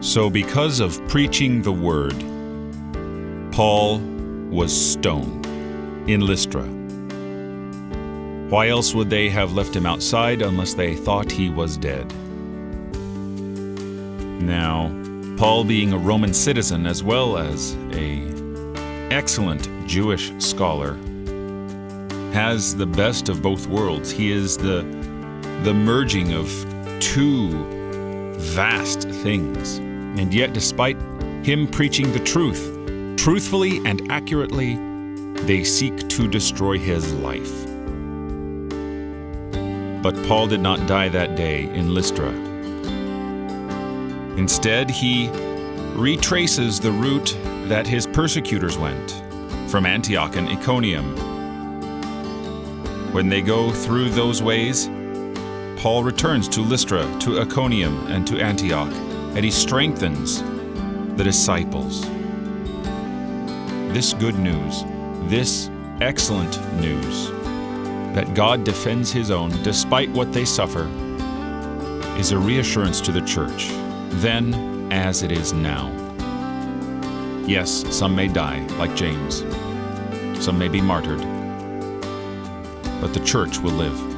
So, because of preaching the word, Paul was stoned in Lystra. Why else would they have left him outside unless they thought he was dead? Now, Paul being a Roman citizen as well as a excellent Jewish scholar has the best of both worlds. He is the the merging of two vast things. And yet despite him preaching the truth truthfully and accurately, they seek to destroy his life. But Paul did not die that day in Lystra. Instead, he retraces the route that his persecutors went from Antioch and Iconium. When they go through those ways, Paul returns to Lystra, to Iconium, and to Antioch, and he strengthens the disciples. This good news, this excellent news, that God defends his own despite what they suffer, is a reassurance to the church, then as it is now. Yes, some may die, like James. Some may be martyred. But the church will live.